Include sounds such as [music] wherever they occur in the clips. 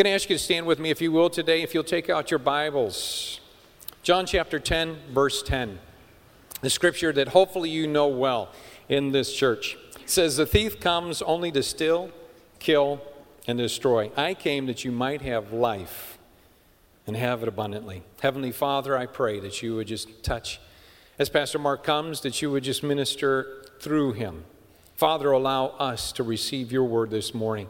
Going to ask you to stand with me, if you will, today, if you'll take out your Bibles. John chapter 10, verse 10. The scripture that hopefully you know well in this church. It says, The thief comes only to steal, kill, and destroy. I came that you might have life and have it abundantly. Heavenly Father, I pray that you would just touch, as Pastor Mark comes, that you would just minister through him. Father, allow us to receive your word this morning.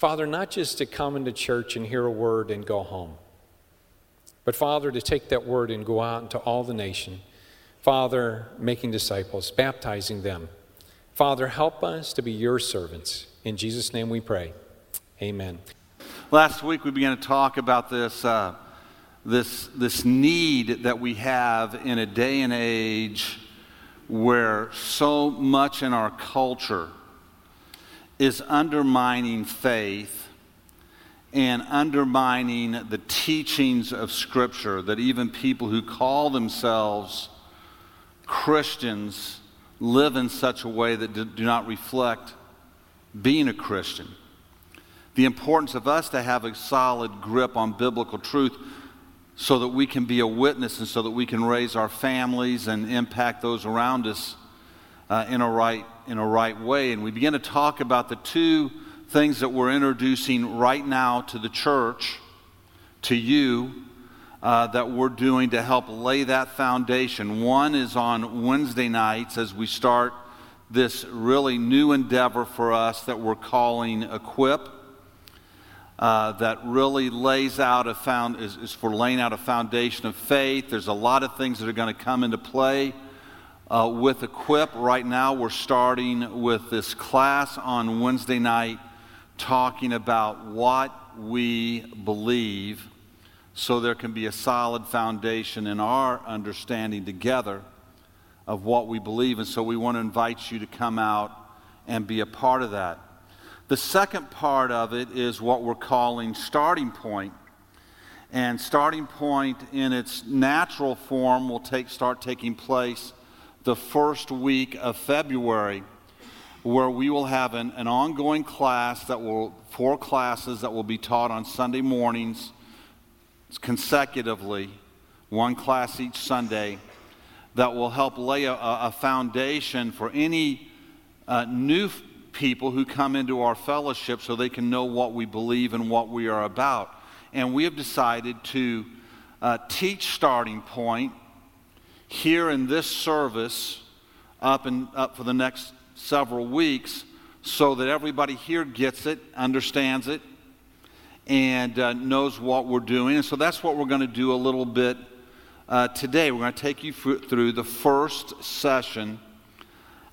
Father, not just to come into church and hear a word and go home, but Father, to take that word and go out into all the nation. Father, making disciples, baptizing them. Father, help us to be your servants. In Jesus' name we pray. Amen. Last week we began to talk about this, uh, this, this need that we have in a day and age where so much in our culture is undermining faith and undermining the teachings of Scripture that even people who call themselves Christians live in such a way that do not reflect being a Christian. The importance of us to have a solid grip on biblical truth so that we can be a witness and so that we can raise our families and impact those around us uh, in, a right, in a right way. And we begin to talk about the two things that we're introducing right now to the church, to you, uh, that we're doing to help lay that foundation. One is on Wednesday nights as we start this really new endeavor for us that we're calling Equip. Uh, that really lays out a found is, is, for laying out a foundation of faith. There's a lot of things that are going to come into play uh, with Equip. Right now, we're starting with this class on Wednesday night talking about what we believe so there can be a solid foundation in our understanding together of what we believe. And so we want to invite you to come out and be a part of that. The second part of it is what we're calling starting point. And starting point in its natural form will take, start taking place the first week of February, where we will have an, an ongoing class that will, four classes that will be taught on Sunday mornings consecutively, one class each Sunday, that will help lay a, a foundation for any uh, new people who come into our fellowship so they can know what we believe and what we are about. And we have decided to uh, teach Starting Point here in this service up and up for the next several weeks so that everybody here gets it, understands it, and uh, knows what we're doing. And so that's what we're going to do a little bit uh, today. We're going to take you through the first session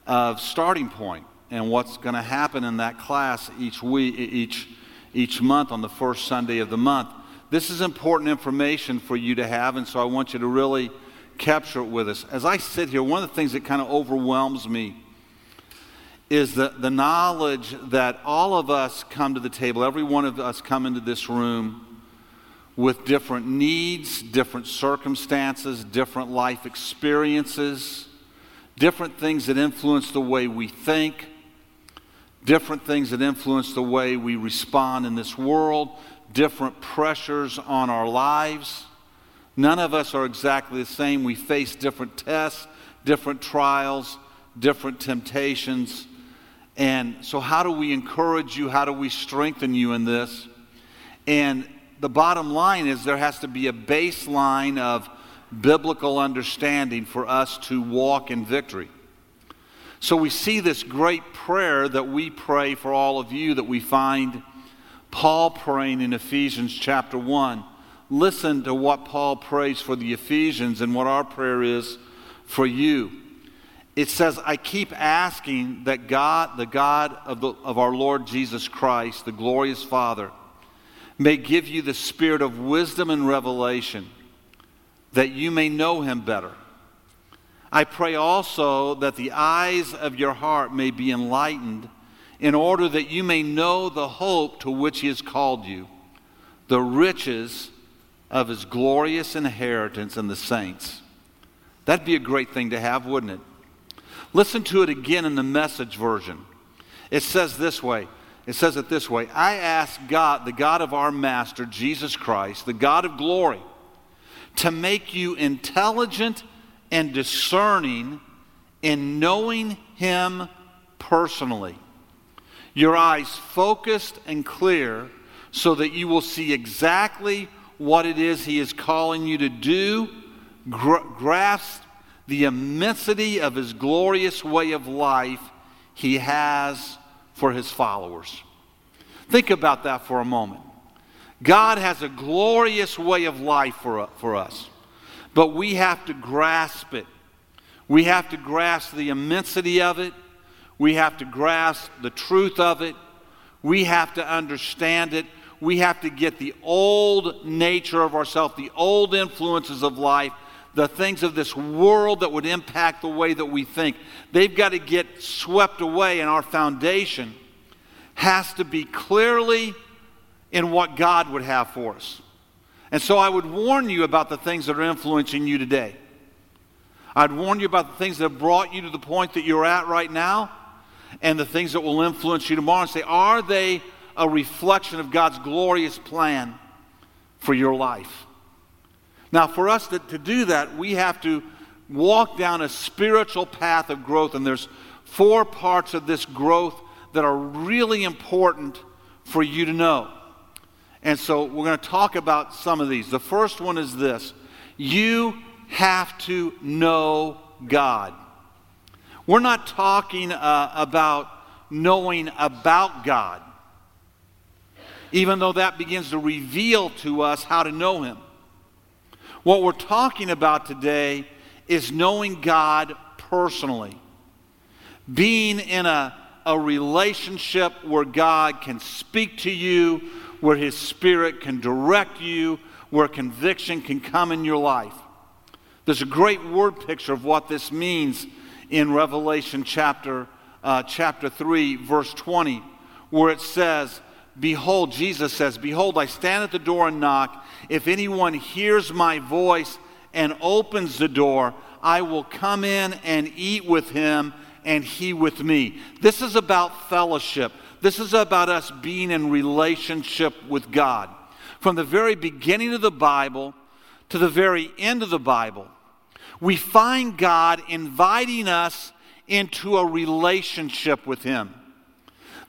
of Starting Point and what's going to happen in that class each week, each, each month on the first Sunday of the month. This is important information for you to have, and so I want you to really capture it with us. As I sit here, one of the things that kind of overwhelms me is the, the knowledge that all of us come to the table, every one of us come into this room with different needs, different circumstances, different life experiences, different things that influence the way we think, different things that influence the way we respond in this world, different pressures on our lives. None of us are exactly the same. We face different tests, different trials, different temptations. And so, how do we encourage you? How do we strengthen you in this? And the bottom line is there has to be a baseline of biblical understanding for us to walk in victory. So, we see this great prayer that we pray for all of you that we find Paul praying in Ephesians chapter 1 listen to what Paul prays for the Ephesians and what our prayer is for you. It says, I keep asking that God, the God of, the, of our Lord Jesus Christ, the glorious Father, may give you the spirit of wisdom and revelation that you may know him better. I pray also that the eyes of your heart may be enlightened in order that you may know the hope to which he has called you, the riches of his glorious inheritance in the saints. That'd be a great thing to have, wouldn't it? Listen to it again in the message version. It says this way It says it this way I ask God, the God of our Master, Jesus Christ, the God of glory, to make you intelligent and discerning in knowing Him personally. Your eyes focused and clear so that you will see exactly what it is He is calling you to do, gr- grasp the immensity of His glorious way of life He has for His followers. Think about that for a moment. God has a glorious way of life for, for us, but we have to grasp it. We have to grasp the immensity of it. We have to grasp the truth of it. We have to understand it. We have to get the old nature of ourselves, the old influences of life, the things of this world that would impact the way that we think. They've got to get swept away, and our foundation has to be clearly in what God would have for us. And so I would warn you about the things that are influencing you today. I'd warn you about the things that have brought you to the point that you're at right now and the things that will influence you tomorrow and say, are they a reflection of God's glorious plan for your life? Now, for us to, to do that, we have to walk down a spiritual path of growth, and there's four parts of this growth that are really important for you to know. And so we're going to talk about some of these. The first one is this you have to know God. We're not talking uh, about knowing about God, even though that begins to reveal to us how to know Him. What we're talking about today is knowing God personally, being in a, a relationship where God can speak to you, where His Spirit can direct you, where conviction can come in your life. There's a great word picture of what this means in Revelation chapter, uh, chapter 3, verse 20, where it says, Behold, Jesus says, Behold, I stand at the door and knock. If anyone hears my voice and opens the door, I will come in and eat with him and he with me. This is about fellowship. This is about us being in relationship with God. From the very beginning of the Bible to the very end of the Bible, we find God inviting us into a relationship with Him.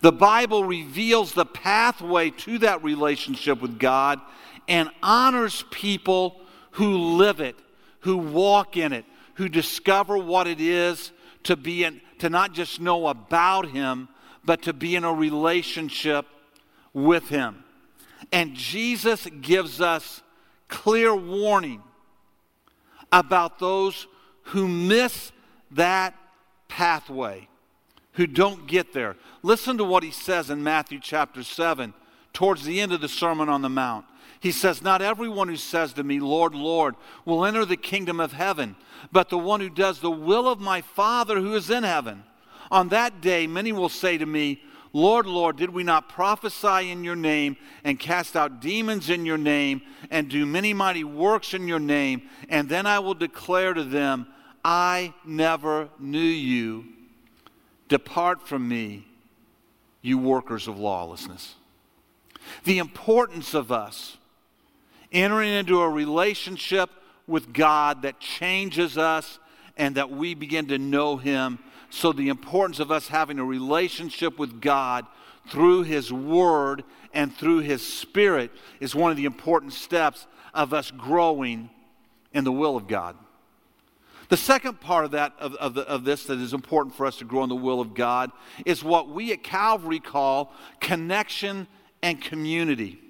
The Bible reveals the pathway to that relationship with God and honors people who live it, who walk in it, who discover what it is to be in, to not just know about Him, but to be in a relationship with Him. And Jesus gives us clear warning about those who miss that pathway, who don't get there. Listen to what he says in Matthew chapter 7, towards the end of the Sermon on the Mount. He says, Not everyone who says to me, Lord, Lord, will enter the kingdom of heaven, but the one who does the will of my Father who is in heaven. On that day, many will say to me, Lord, Lord, did we not prophesy in your name and cast out demons in your name and do many mighty works in your name? And then I will declare to them, I never knew you. Depart from me, you workers of lawlessness. The importance of us entering into a relationship with God that changes us and that we begin to know Him so, the importance of us having a relationship with God through His Word and through His Spirit is one of the important steps of us growing in the will of God. The second part of that of, of, the, of, this that is important for us to grow in the will of God is what we at Calvary call connection and community.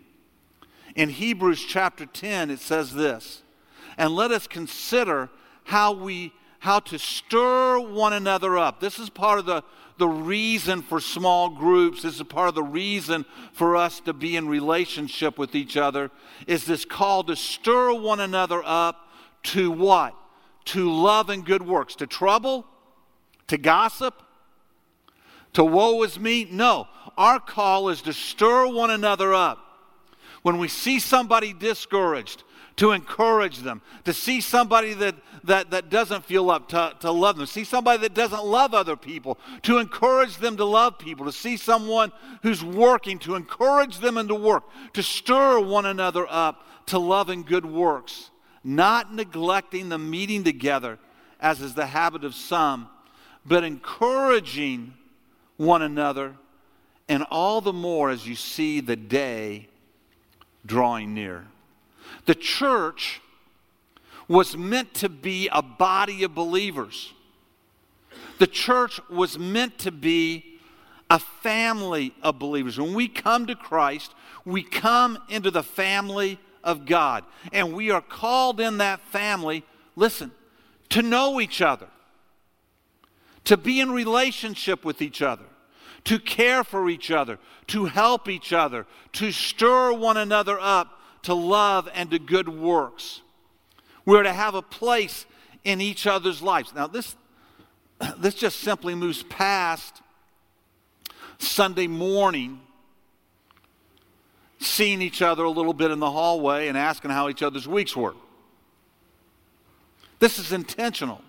In Hebrews chapter 10, it says this, and let us consider how we how to stir one another up. This is part of the, the reason for small groups. This is part of the reason for us to be in relationship with each other. Is this call to stir one another up to what? To love and good works. To trouble? To gossip? To woe is me? No. Our call is to stir one another up. When we see somebody discouraged, to encourage them, to see somebody that, that, that doesn't feel up, to, to love them, see somebody that doesn't love other people, to encourage them to love people, to see someone who's working, to encourage them into work, to stir one another up to love and good works, not neglecting the meeting together, as is the habit of some, but encouraging one another, and all the more as you see the day drawing near. The church was meant to be a body of believers. The church was meant to be a family of believers. When we come to Christ, we come into the family of God. And we are called in that family, listen, to know each other, to be in relationship with each other, to care for each other, to help each other, to stir one another up to love and to good works. We're to have a place in each other's lives. Now, this, [clears throat] this just simply moves past Sunday morning seeing each other a little bit in the hallway and asking how each other's weeks were. This is intentional.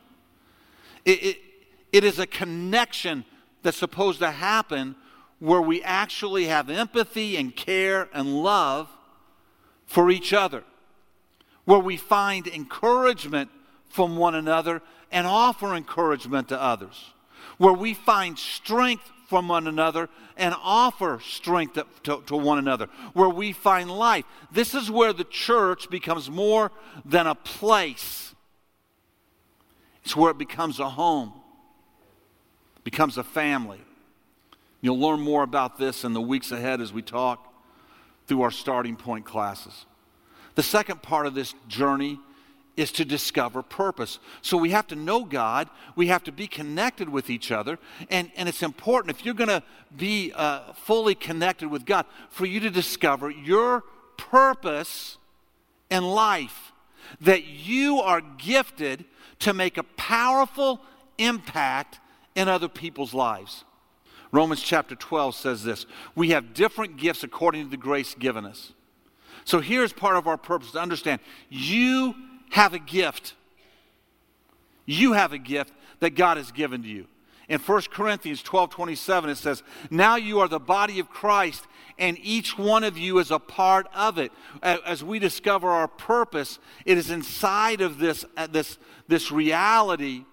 It, it, it is a connection that's supposed to happen where we actually have empathy and care and love for each other, where we find encouragement from one another and offer encouragement to others, where we find strength from one another and offer strength to, to, one another, where we find life. This is where the church becomes more than a place, it's where it becomes a home, becomes a family. You'll learn more about this in the weeks ahead as we talk through our starting point classes. The second part of this journey is to discover purpose. So we have to know God, we have to be connected with each other, and, and it's important if you're going to be uh, fully connected with God for you to discover your purpose in life. That you are gifted to make a powerful impact in other people's lives. Romans chapter 12 says this We have different gifts according to the grace given us. So here's part of our purpose to understand you have a gift. You have a gift that God has given to you. In 1 Corinthians 12 27, it says, Now you are the body of Christ, and each one of you is a part of it. As we discover our purpose, it is inside of this, uh, this, this reality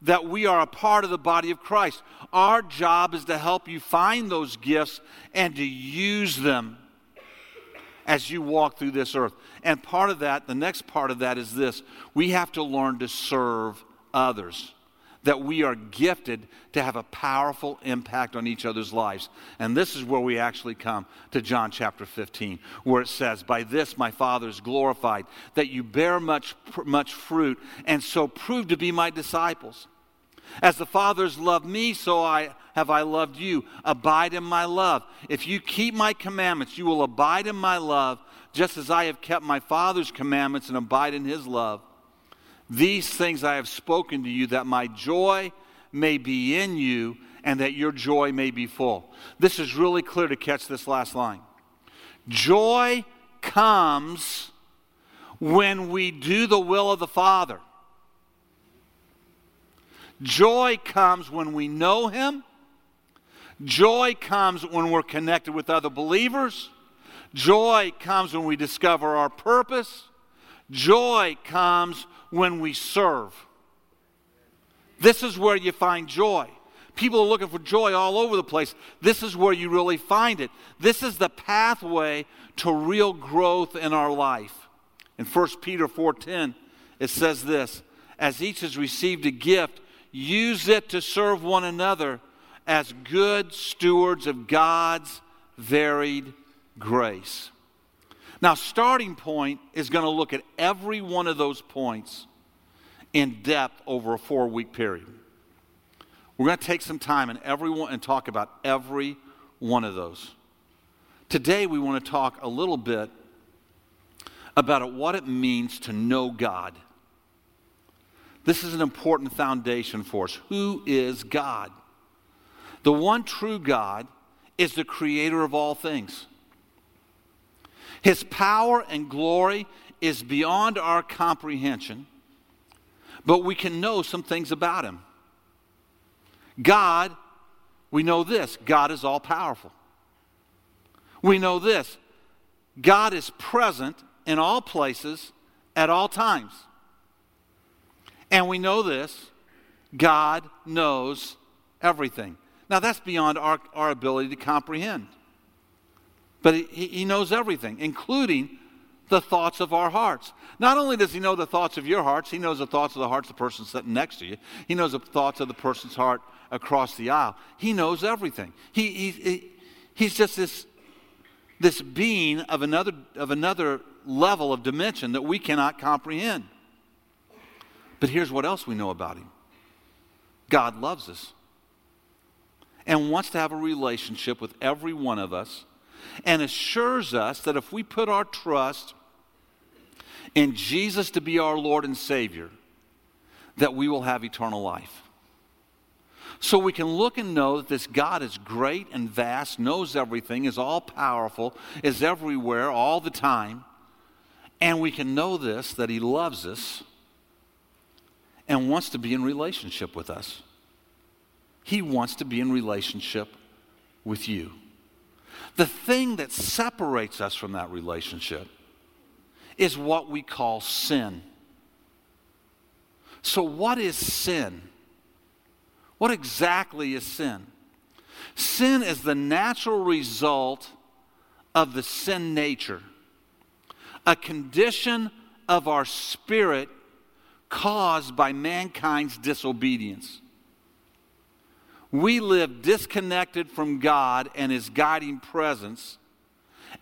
that we are a part of the body of Christ. Our job is to help you find those gifts and to use them as you walk through this earth. And part of that, the next part of that is this we have to learn to serve others. That we are gifted to have a powerful impact on each other's lives. And this is where we actually come to John chapter 15, where it says, By this my Father is glorified, that you bear much, much fruit, and so prove to be my disciples. As the Father's loved me, so I have I loved you. Abide in my love. If you keep my commandments, you will abide in my love, just as I have kept my Father's commandments and abide in his love. These things I have spoken to you, that my joy may be in you and that your joy may be full. This is really clear to catch this last line. Joy comes when we do the will of the Father. Joy comes when we know Him. Joy comes when we're connected with other believers. Joy comes when we discover our purpose. Joy comes when we serve. This is where you find joy. People are looking for joy all over the place. This is where you really find it. This is the pathway to real growth in our life. In 1 Peter 4:10, it says this, as each has received a gift, use it to serve one another as good stewards of God's varied grace. Now, starting point is going to look at every one of those points in depth over a four week period. We're going to take some time and everyone and talk about every one of those. Today we want to talk a little bit about what it means to know God. This is an important foundation for us. Who is God? The one true God is the creator of all things. His power and glory is beyond our comprehension, but we can know some things about Him. God, we know this God is all powerful. We know this God is present in all places at all times. And we know this God knows everything. Now, that's beyond our, our ability to comprehend. But he, he knows everything, including the thoughts of our hearts. Not only does he know the thoughts of your hearts, he knows the thoughts of the hearts of the person sitting next to you. He knows the thoughts of the person's heart across the aisle. He knows everything. He, he, he he's just this, this being of another, of another level of dimension that we cannot comprehend. But here's what else we know about him God loves us and wants to have a relationship with every one of us and assures us that if we put our trust in Jesus to be our Lord and Savior, that we will have eternal life. So we can look and know that this God is great and vast, knows everything, is all powerful, is everywhere all the time. And we can know this that He loves us and wants to be in relationship with us. He wants to be in relationship with you. The thing that separates us from that relationship is what we call sin. So, what is sin? What exactly is sin? Sin is the natural result of the sin nature, a condition of our spirit caused by mankind's disobedience we live disconnected from God and His guiding presence.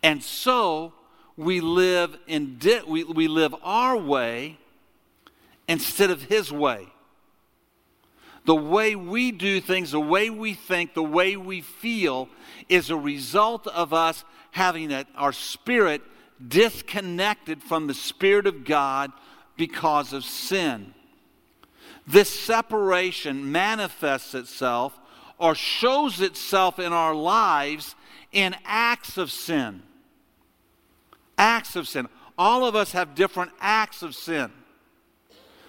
And so we live, in di- we, we live our way instead of His way. The way we do things, the way we think, the way we feel is a result of us having a, our spirit disconnected from the Spirit of God because of sin. This separation manifests itself or shows itself in our lives in acts of sin. Acts of sin. All of us have different acts of sin.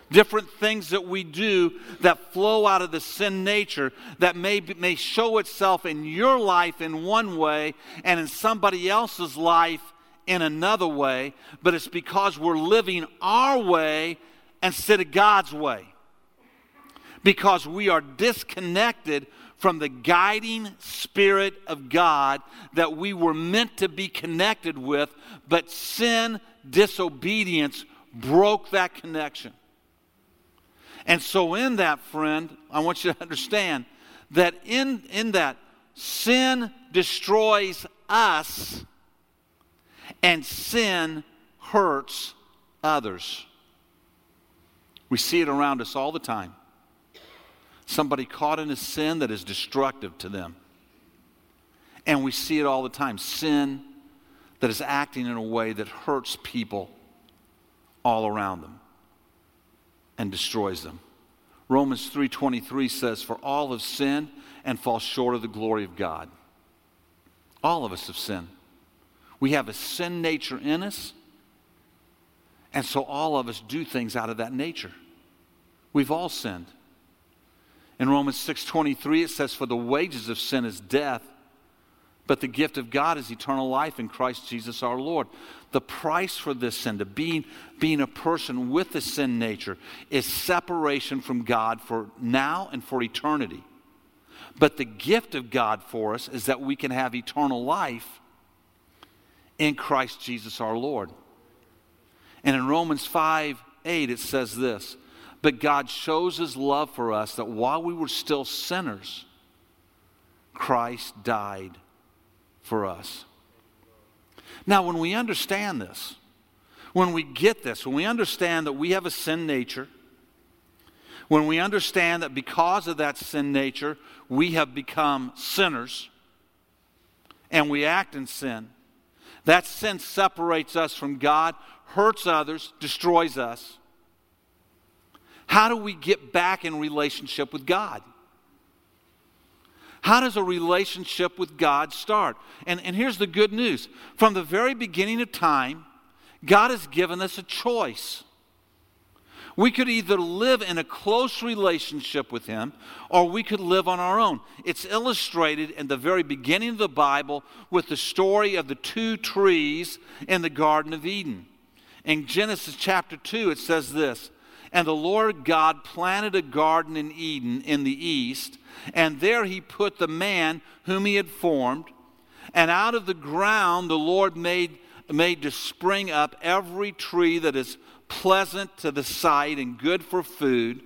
Different things that we do that flow out of the sin nature that may, may show itself in your life in one way and in somebody else's life in another way, but it's because we're living our way instead of God's way. Because we are disconnected from the guiding Spirit of God that we were meant to be connected with, but sin, disobedience broke that connection. And so, in that, friend, I want you to understand that in, in that, sin destroys us and sin hurts others. We see it around us all the time somebody caught in a sin that is destructive to them. And we see it all the time sin that is acting in a way that hurts people all around them and destroys them. Romans 3:23 says for all have sinned and fall short of the glory of God. All of us have sinned. We have a sin nature in us. And so all of us do things out of that nature. We've all sinned. In Romans 6:23 it says for the wages of sin is death, but the gift of God is eternal life in Christ Jesus our Lord. The price for this sin, to being, being a person with a sin nature, is separation from God for now and for eternity. But the gift of God for us is that we can have eternal life in Christ Jesus our Lord. And in Romans 5 8, it says this but God shows his love for us that while we were still sinners, Christ died for us. Now, when we understand this, when we get this, when we understand that we have a sin nature, when we understand that because of that sin nature, we have become sinners and we act in sin, that sin separates us from God, hurts others, destroys us. How do we get back in relationship with God? How does a relationship with God start? And, and here's the good news from the very beginning of time, God has given us a choice. We could either live in a close relationship with Him or we could live on our own. It's illustrated in the very beginning of the Bible with the story of the two trees in the Garden of Eden. In Genesis chapter 2, it says this And the Lord God planted a garden in Eden in the east, and there He put the man whom He had formed. And out of the ground the Lord made, made to spring up every tree that is pleasant to the sight and good for food.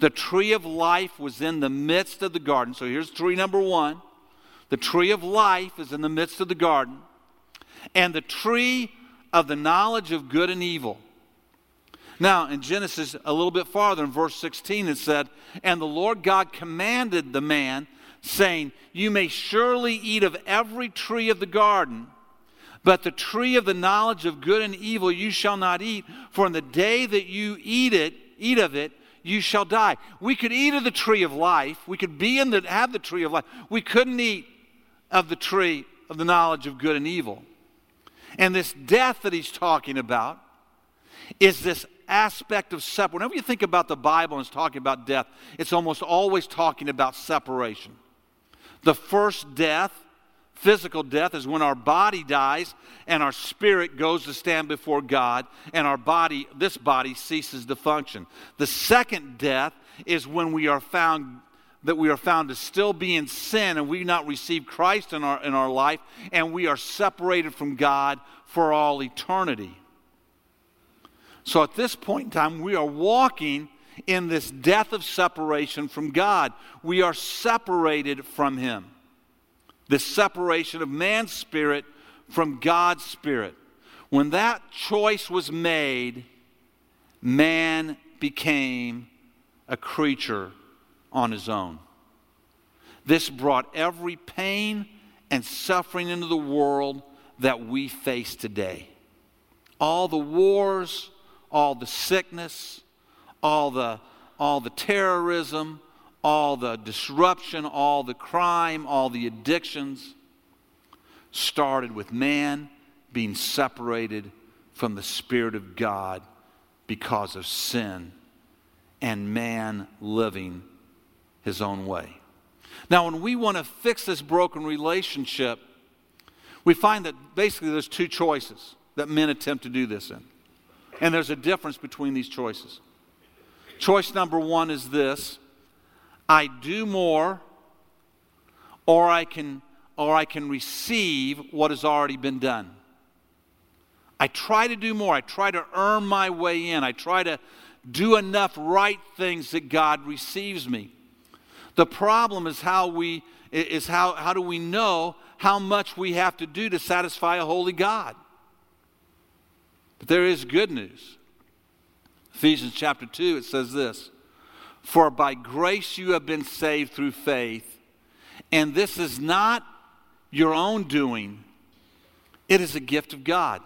The tree of life was in the midst of the garden. So here's tree number one. The tree of life is in the midst of the garden. And the tree of the knowledge of good and evil. Now, in Genesis, a little bit farther, in verse 16, it said, And the Lord God commanded the man, saying, You may surely eat of every tree of the garden, but the tree of the knowledge of good and evil you shall not eat, for in the day that you eat it, eat of it, you shall die. We could eat of the tree of life. We could be in the have the tree of life. We couldn't eat of the tree of the knowledge of good and evil. And this death that he's talking about is this aspect of separation. Whenever you think about the Bible and it's talking about death, it's almost always talking about separation. The first death, physical death, is when our body dies and our spirit goes to stand before God and our body, this body, ceases to function. The second death is when we are found that we are found to still be in sin and we not receive Christ in our, in our life and we are separated from God for all eternity. So at this point in time, we are walking in this death of separation from God. We are separated from Him. The separation of man's spirit from God's spirit. When that choice was made, man became a creature on his own. This brought every pain and suffering into the world that we face today. All the wars, all the sickness, all the, all the terrorism, all the disruption, all the crime, all the addictions started with man being separated from the Spirit of God because of sin and man living his own way. Now, when we want to fix this broken relationship, we find that basically there's two choices that men attempt to do this in. And there's a difference between these choices. Choice number one is this I do more, or I can, or I can receive what has already been done. I try to do more. I try to earn my way in. I try to do enough right things that God receives me. The problem is how we is how, how do we know how much we have to do to satisfy a holy God? But there is good news. Ephesians chapter 2, it says this For by grace you have been saved through faith, and this is not your own doing, it is a gift of God,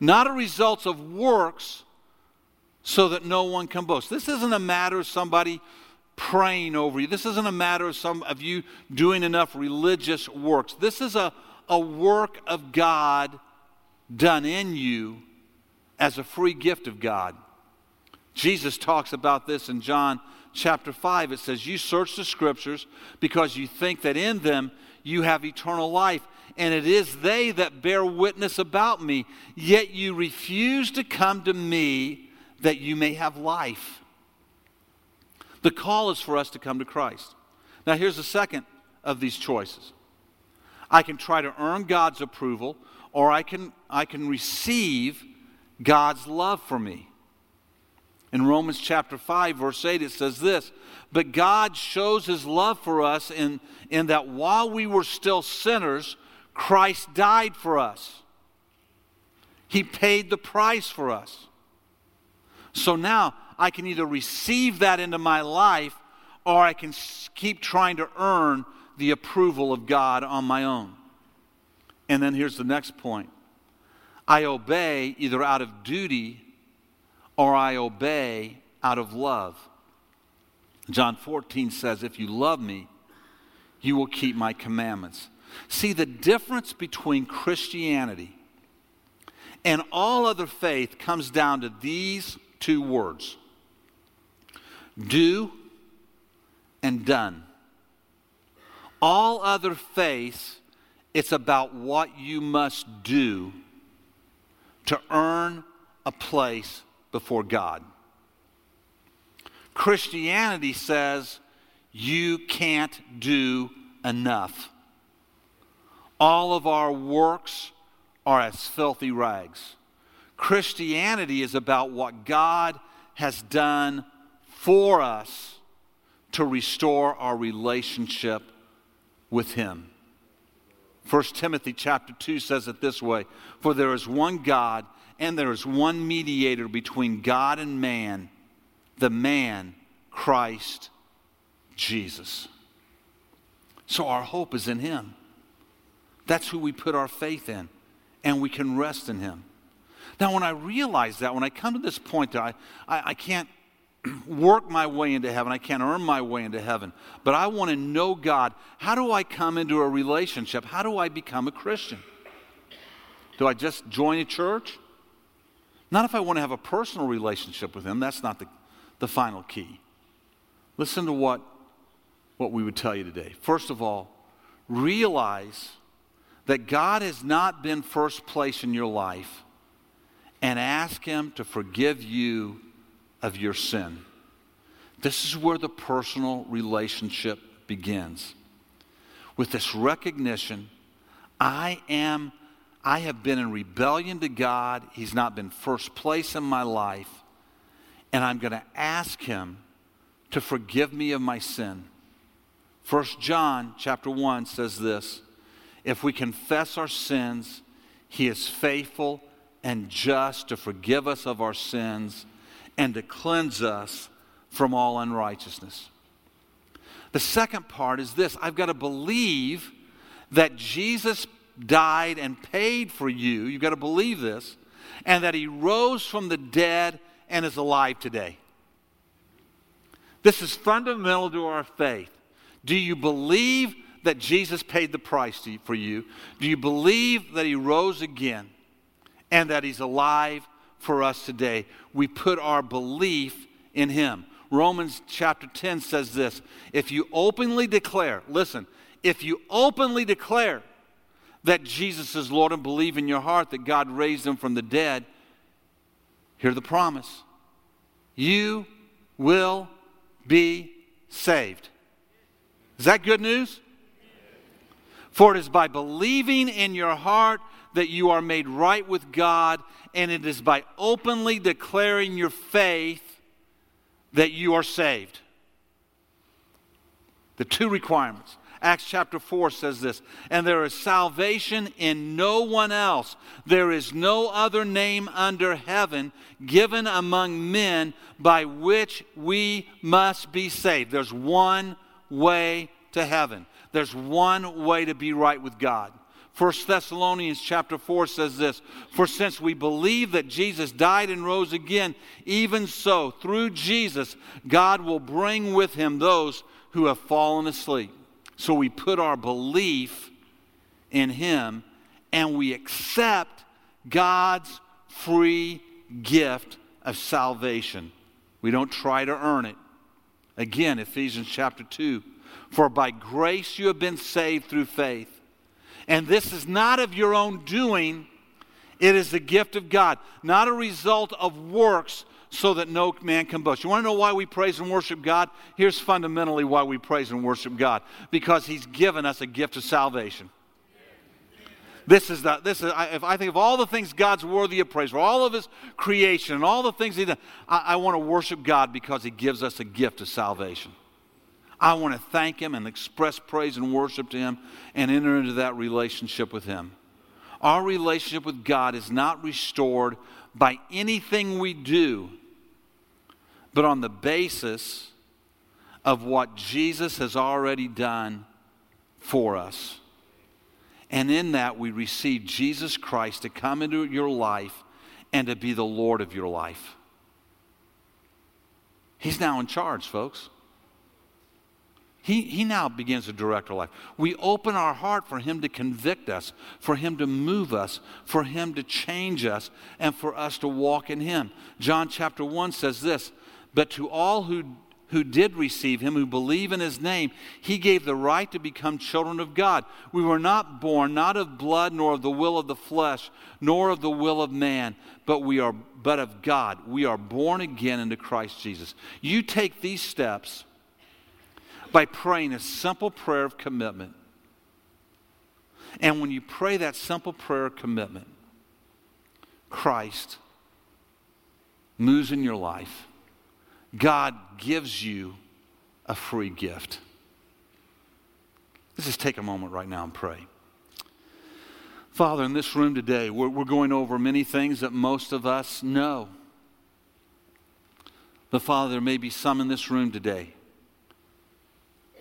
not a result of works, so that no one can boast. This isn't a matter of somebody praying over you. This isn't a matter of some of you doing enough religious works. This is a, a work of God done in you as a free gift of God. Jesus talks about this in John chapter 5. It says, You search the scriptures because you think that in them you have eternal life, and it is they that bear witness about me. Yet you refuse to come to me that you may have life. The call is for us to come to Christ. Now, here's the second of these choices I can try to earn God's approval, or I can, I can receive God's love for me. In Romans chapter 5, verse 8, it says this But God shows his love for us in, in that while we were still sinners, Christ died for us. He paid the price for us. So now I can either receive that into my life or I can keep trying to earn the approval of God on my own. And then here's the next point I obey either out of duty or I obey out of love. John 14 says, If you love me, you will keep my commandments. See, the difference between Christianity and all other faith comes down to these two words do and done. All other faith, it's about what you must do to earn a place before God. Christianity says you can't do enough. All of our works are as filthy rags. Christianity is about what God has done for us to restore our relationship with him. 1 Timothy chapter 2 says it this way For there is one God, and there is one mediator between God and man, the man, Christ Jesus. So our hope is in him. That's who we put our faith in, and we can rest in him. Now, when I realize that, when I come to this point that I, I, I can't [clears throat] work my way into heaven. I can't earn my way into heaven. But I want to know God. How do I come into a relationship? How do I become a Christian? Do I just join a church? Not if I want to have a personal relationship with Him. That's not the, the final key. Listen to what, what we would tell you today. First of all, realize that God has not been first place in your life and ask Him to forgive you of your sin. This is where the personal relationship begins. With this recognition, I am I have been in rebellion to God. He's not been first place in my life. And I'm going to ask him to forgive me of my sin. First John chapter 1 says this, if we confess our sins, he is faithful and just to forgive us of our sins and to cleanse us from all unrighteousness. The second part is this I've got to believe that Jesus died and paid for you. You've got to believe this, and that he rose from the dead and is alive today. This is fundamental to our faith. Do you believe that Jesus paid the price for you? Do you believe that he rose again and that he's alive for us today. We put our belief in Him. Romans chapter 10 says this If you openly declare, listen, if you openly declare that Jesus is Lord and believe in your heart that God raised him from the dead, hear the promise. You will be saved. Is that good news? For it is by believing in your heart that you are made right with God, and it is by openly declaring your faith that you are saved. The two requirements. Acts chapter 4 says this, and there is salvation in no one else. There is no other name under heaven given among men by which we must be saved. There's one way to heaven, there's one way to be right with God. 1 Thessalonians chapter 4 says this For since we believe that Jesus died and rose again, even so, through Jesus, God will bring with him those who have fallen asleep. So we put our belief in him and we accept God's free gift of salvation. We don't try to earn it. Again, Ephesians chapter 2 For by grace you have been saved through faith and this is not of your own doing, it is the gift of God, not a result of works, so that no man can boast. You want to know why we praise and worship God? Here's fundamentally why we praise and worship God because He's given us a gift of salvation. This is the, this is, I, if I think of all the things God's worthy of praise for, all of His creation and all the things He does, I, I want to worship God because He gives us a gift of salvation. I want to thank Him and express praise and worship to Him and enter into that relationship with Him. Our relationship with God is not restored by anything we do, but on the basis of what Jesus has already done for us. And in that, we receive Jesus Christ to come into your life and to be the Lord of your life. He's now in charge, folks. He, he now begins to direct our life. We open our heart for Him to convict us, for Him to move us, for Him to change us, and for us to walk in Him. John chapter 1 says this But to all who, who did receive Him, who believe in His name, He gave the right to become children of God. We were not born, not of blood, nor of the will of the flesh, nor of the will of man, but we are but of God. We are born again into Christ Jesus. You take these steps by praying a simple prayer of commitment. And when you pray that simple prayer of commitment, Christ moves in your life. God gives you a free gift. Let's just take a moment right now and pray. Father, in this room today, we're, we're going over many things that most of us know. But Father, there may be some in this room today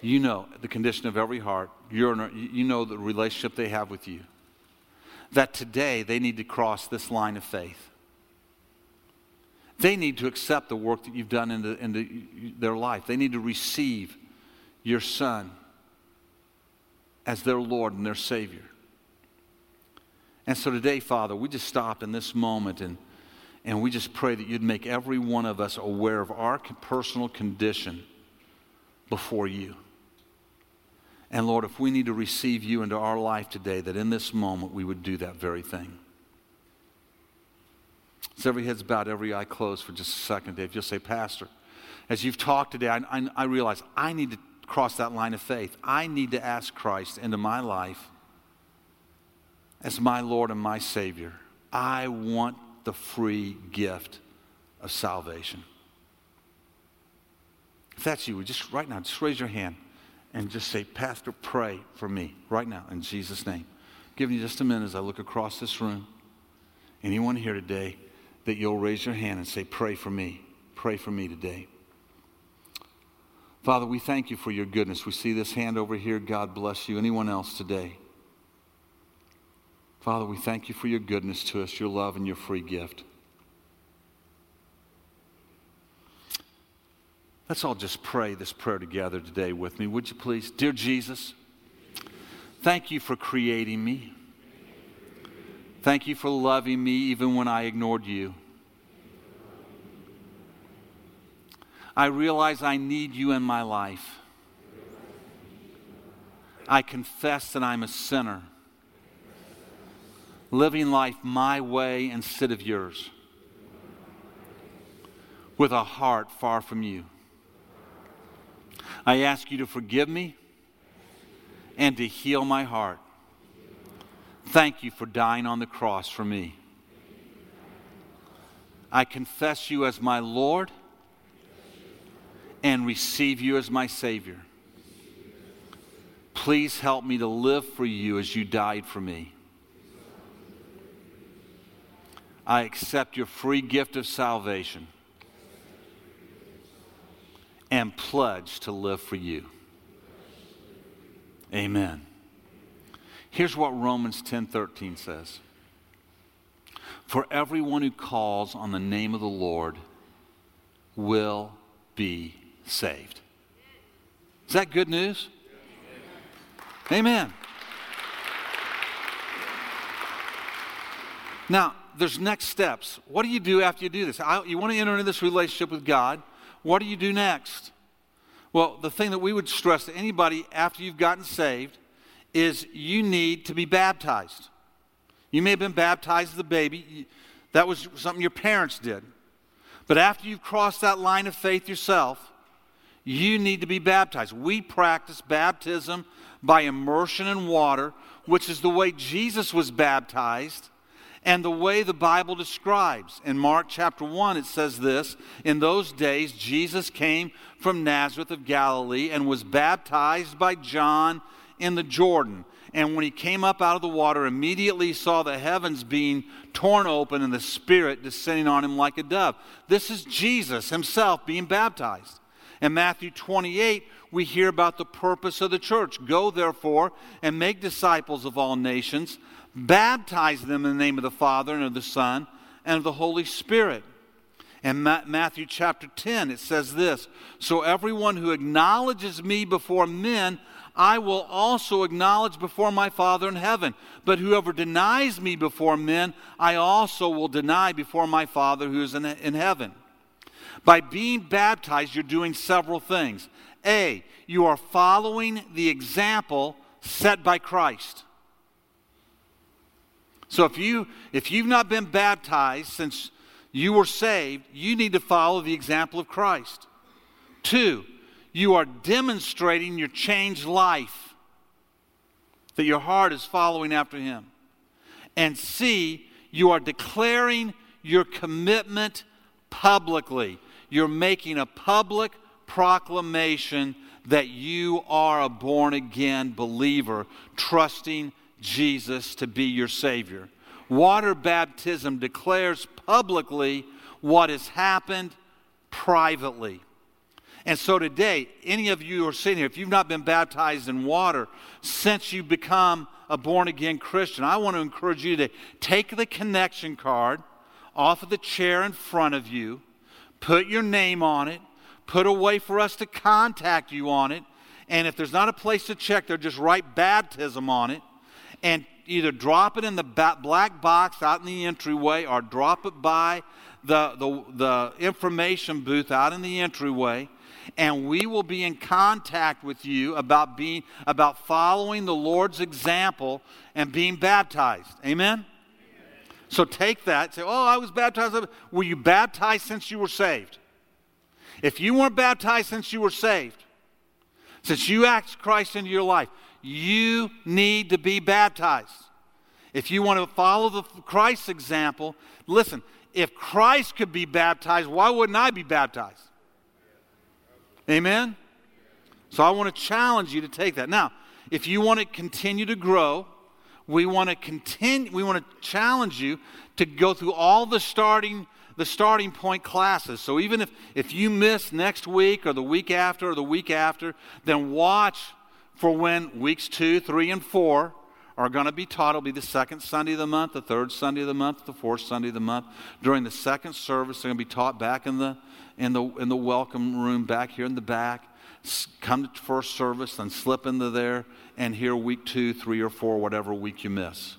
you know the condition of every heart. You're, you know the relationship they have with you. That today they need to cross this line of faith. They need to accept the work that you've done into, into their life. They need to receive your Son as their Lord and their Savior. And so today, Father, we just stop in this moment and, and we just pray that you'd make every one of us aware of our personal condition before you. And Lord, if we need to receive you into our life today, that in this moment we would do that very thing. So every head's bowed, every eye closed for just a second, Dave. You'll say, Pastor, as you've talked today, I, I, I realize I need to cross that line of faith. I need to ask Christ into my life as my Lord and my Savior. I want the free gift of salvation. If that's you, just right now, just raise your hand and just say, Pastor, pray for me right now in Jesus' name. Giving you just a minute as I look across this room. Anyone here today that you'll raise your hand and say, Pray for me. Pray for me today. Father, we thank you for your goodness. We see this hand over here. God bless you. Anyone else today? Father, we thank you for your goodness to us, your love, and your free gift. Let's all just pray this prayer together today with me, would you please? Dear Jesus, thank you for creating me. Thank you for loving me even when I ignored you. I realize I need you in my life. I confess that I'm a sinner, living life my way instead of yours, with a heart far from you. I ask you to forgive me and to heal my heart. Thank you for dying on the cross for me. I confess you as my Lord and receive you as my Savior. Please help me to live for you as you died for me. I accept your free gift of salvation and pledge to live for you. Amen. Here's what Romans 10:13 says. For everyone who calls on the name of the Lord will be saved. Is that good news? Amen. Now, there's next steps. What do you do after you do this? I, you want to enter into this relationship with God. What do you do next? Well, the thing that we would stress to anybody after you've gotten saved is you need to be baptized. You may have been baptized as a baby, that was something your parents did. But after you've crossed that line of faith yourself, you need to be baptized. We practice baptism by immersion in water, which is the way Jesus was baptized and the way the Bible describes. In Mark chapter 1, it says this In those days, Jesus came from Nazareth of Galilee and was baptized by John in the Jordan. And when he came up out of the water, immediately saw the heavens being torn open and the Spirit descending on him like a dove. This is Jesus himself being baptized. In Matthew 28, we hear about the purpose of the church. Go, therefore, and make disciples of all nations baptize them in the name of the Father and of the Son and of the Holy Spirit. In Matthew chapter 10, it says this So everyone who acknowledges me before men, I will also acknowledge before my Father in heaven. But whoever denies me before men, I also will deny before my Father who is in, in heaven. By being baptized, you're doing several things. A, you are following the example set by Christ. So if you if you've not been baptized since you were saved, you need to follow the example of Christ. Two, you are demonstrating your changed life, that your heart is following after Him. And C, you are declaring your commitment publicly. You're making a public proclamation that you are a born again believer, trusting Jesus to be your Savior. Water baptism declares publicly what has happened privately. And so today, any of you who are sitting here, if you've not been baptized in water since you've become a born again Christian, I want to encourage you to take the connection card off of the chair in front of you, put your name on it, put a way for us to contact you on it, and if there's not a place to check there, just write baptism on it and either drop it in the black box out in the entryway or drop it by the, the, the information booth out in the entryway and we will be in contact with you about being about following the lord's example and being baptized. Amen, so take that. Say oh i was baptized. Were you baptized since you were saved? If you weren't baptized since you were saved since you asked christ into your life you need to be baptized. If you want to follow the Christ example, listen, if Christ could be baptized, why wouldn't I be baptized? Amen? So I want to challenge you to take that. Now, if you want to continue to grow, we want to continue we want to challenge you to go through all the starting the starting point classes. So even if if you miss next week or the week after or the week after, then watch for when weeks two, three, and four are going to be taught. It'll be the second Sunday of the month, the third Sunday of the month, the fourth Sunday of the month. During the second service, they're going to be taught back in the, in the, in the welcome room back here in the back. Come to first service, then slip into there and hear week two, three, or four, whatever week you miss.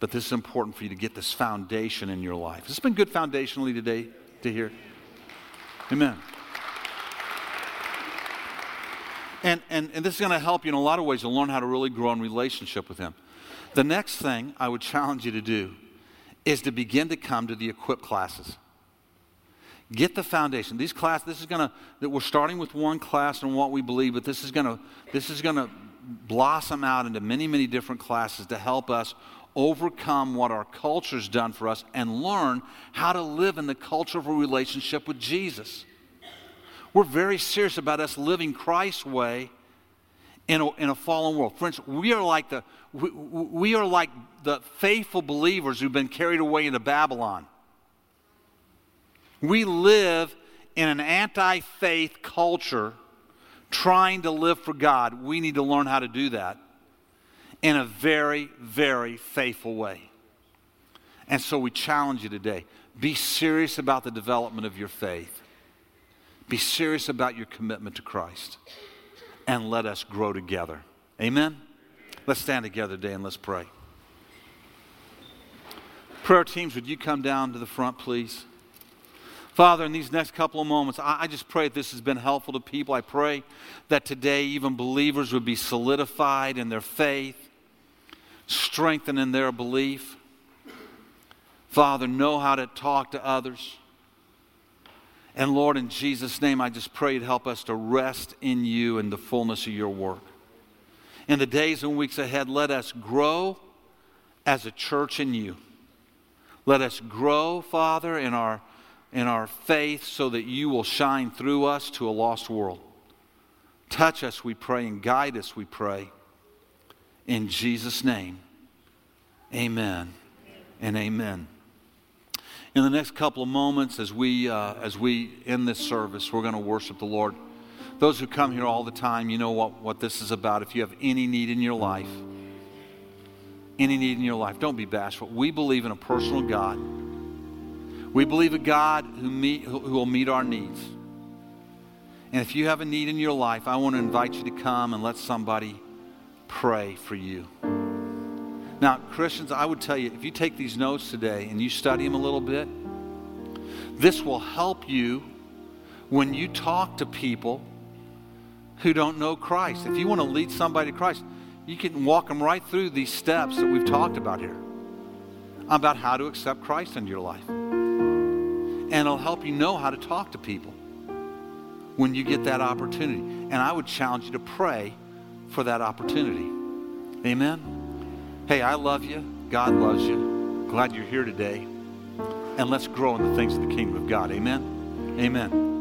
But this is important for you to get this foundation in your life. It's been good foundationally today to hear? Amen. And, and, and this is going to help you in a lot of ways to learn how to really grow in relationship with Him. The next thing I would challenge you to do is to begin to come to the equip classes. Get the foundation. These class, this is going to, that we're starting with one class and what we believe, but this is going to, this is going to blossom out into many, many different classes to help us overcome what our culture's done for us and learn how to live in the culture of a relationship with Jesus. We're very serious about us living Christ's way in a, in a fallen world. Friends, we are like the we, we are like the faithful believers who've been carried away into Babylon. We live in an anti-faith culture trying to live for God. We need to learn how to do that in a very, very faithful way. And so we challenge you today be serious about the development of your faith. Be serious about your commitment to Christ and let us grow together. Amen? Let's stand together today and let's pray. Prayer teams, would you come down to the front, please? Father, in these next couple of moments, I, I, just pray that this has been helpful to people. I pray that today even believers would be solidified in their faith, strengthened in their belief. Father, know how to talk to others and Lord, in Jesus' name, I just pray to help us to rest in you and the fullness of your work. In the days and weeks ahead, let us grow as a church in you. Let us grow, Father, in our, in our faith so that you will shine through us to a lost world. Touch us, we pray, and guide us, we pray. In Jesus' name, amen and amen in the next couple of moments as we uh, as we end this service we're going to worship the lord those who come here all the time you know what, what this is about if you have any need in your life any need in your life don't be bashful we believe in a personal god We believe a God who, meet, who will meet our needs. And if you have a need in your life, I want to invite you to come and let somebody pray for you. Now, Christians, I would tell you if you take these notes today and you study them a little bit, this will help you when you talk to people who don't know Christ. If you want to lead somebody to Christ, you can walk them right through these steps that we've talked about here about how to accept Christ into your life. And it'll help you know how to talk to people when you get that opportunity. And I would challenge you to pray for that opportunity. Amen? Hey, I love you. God loves you. Glad you're here today. And let's grow in the things of the kingdom of God. Amen? Amen.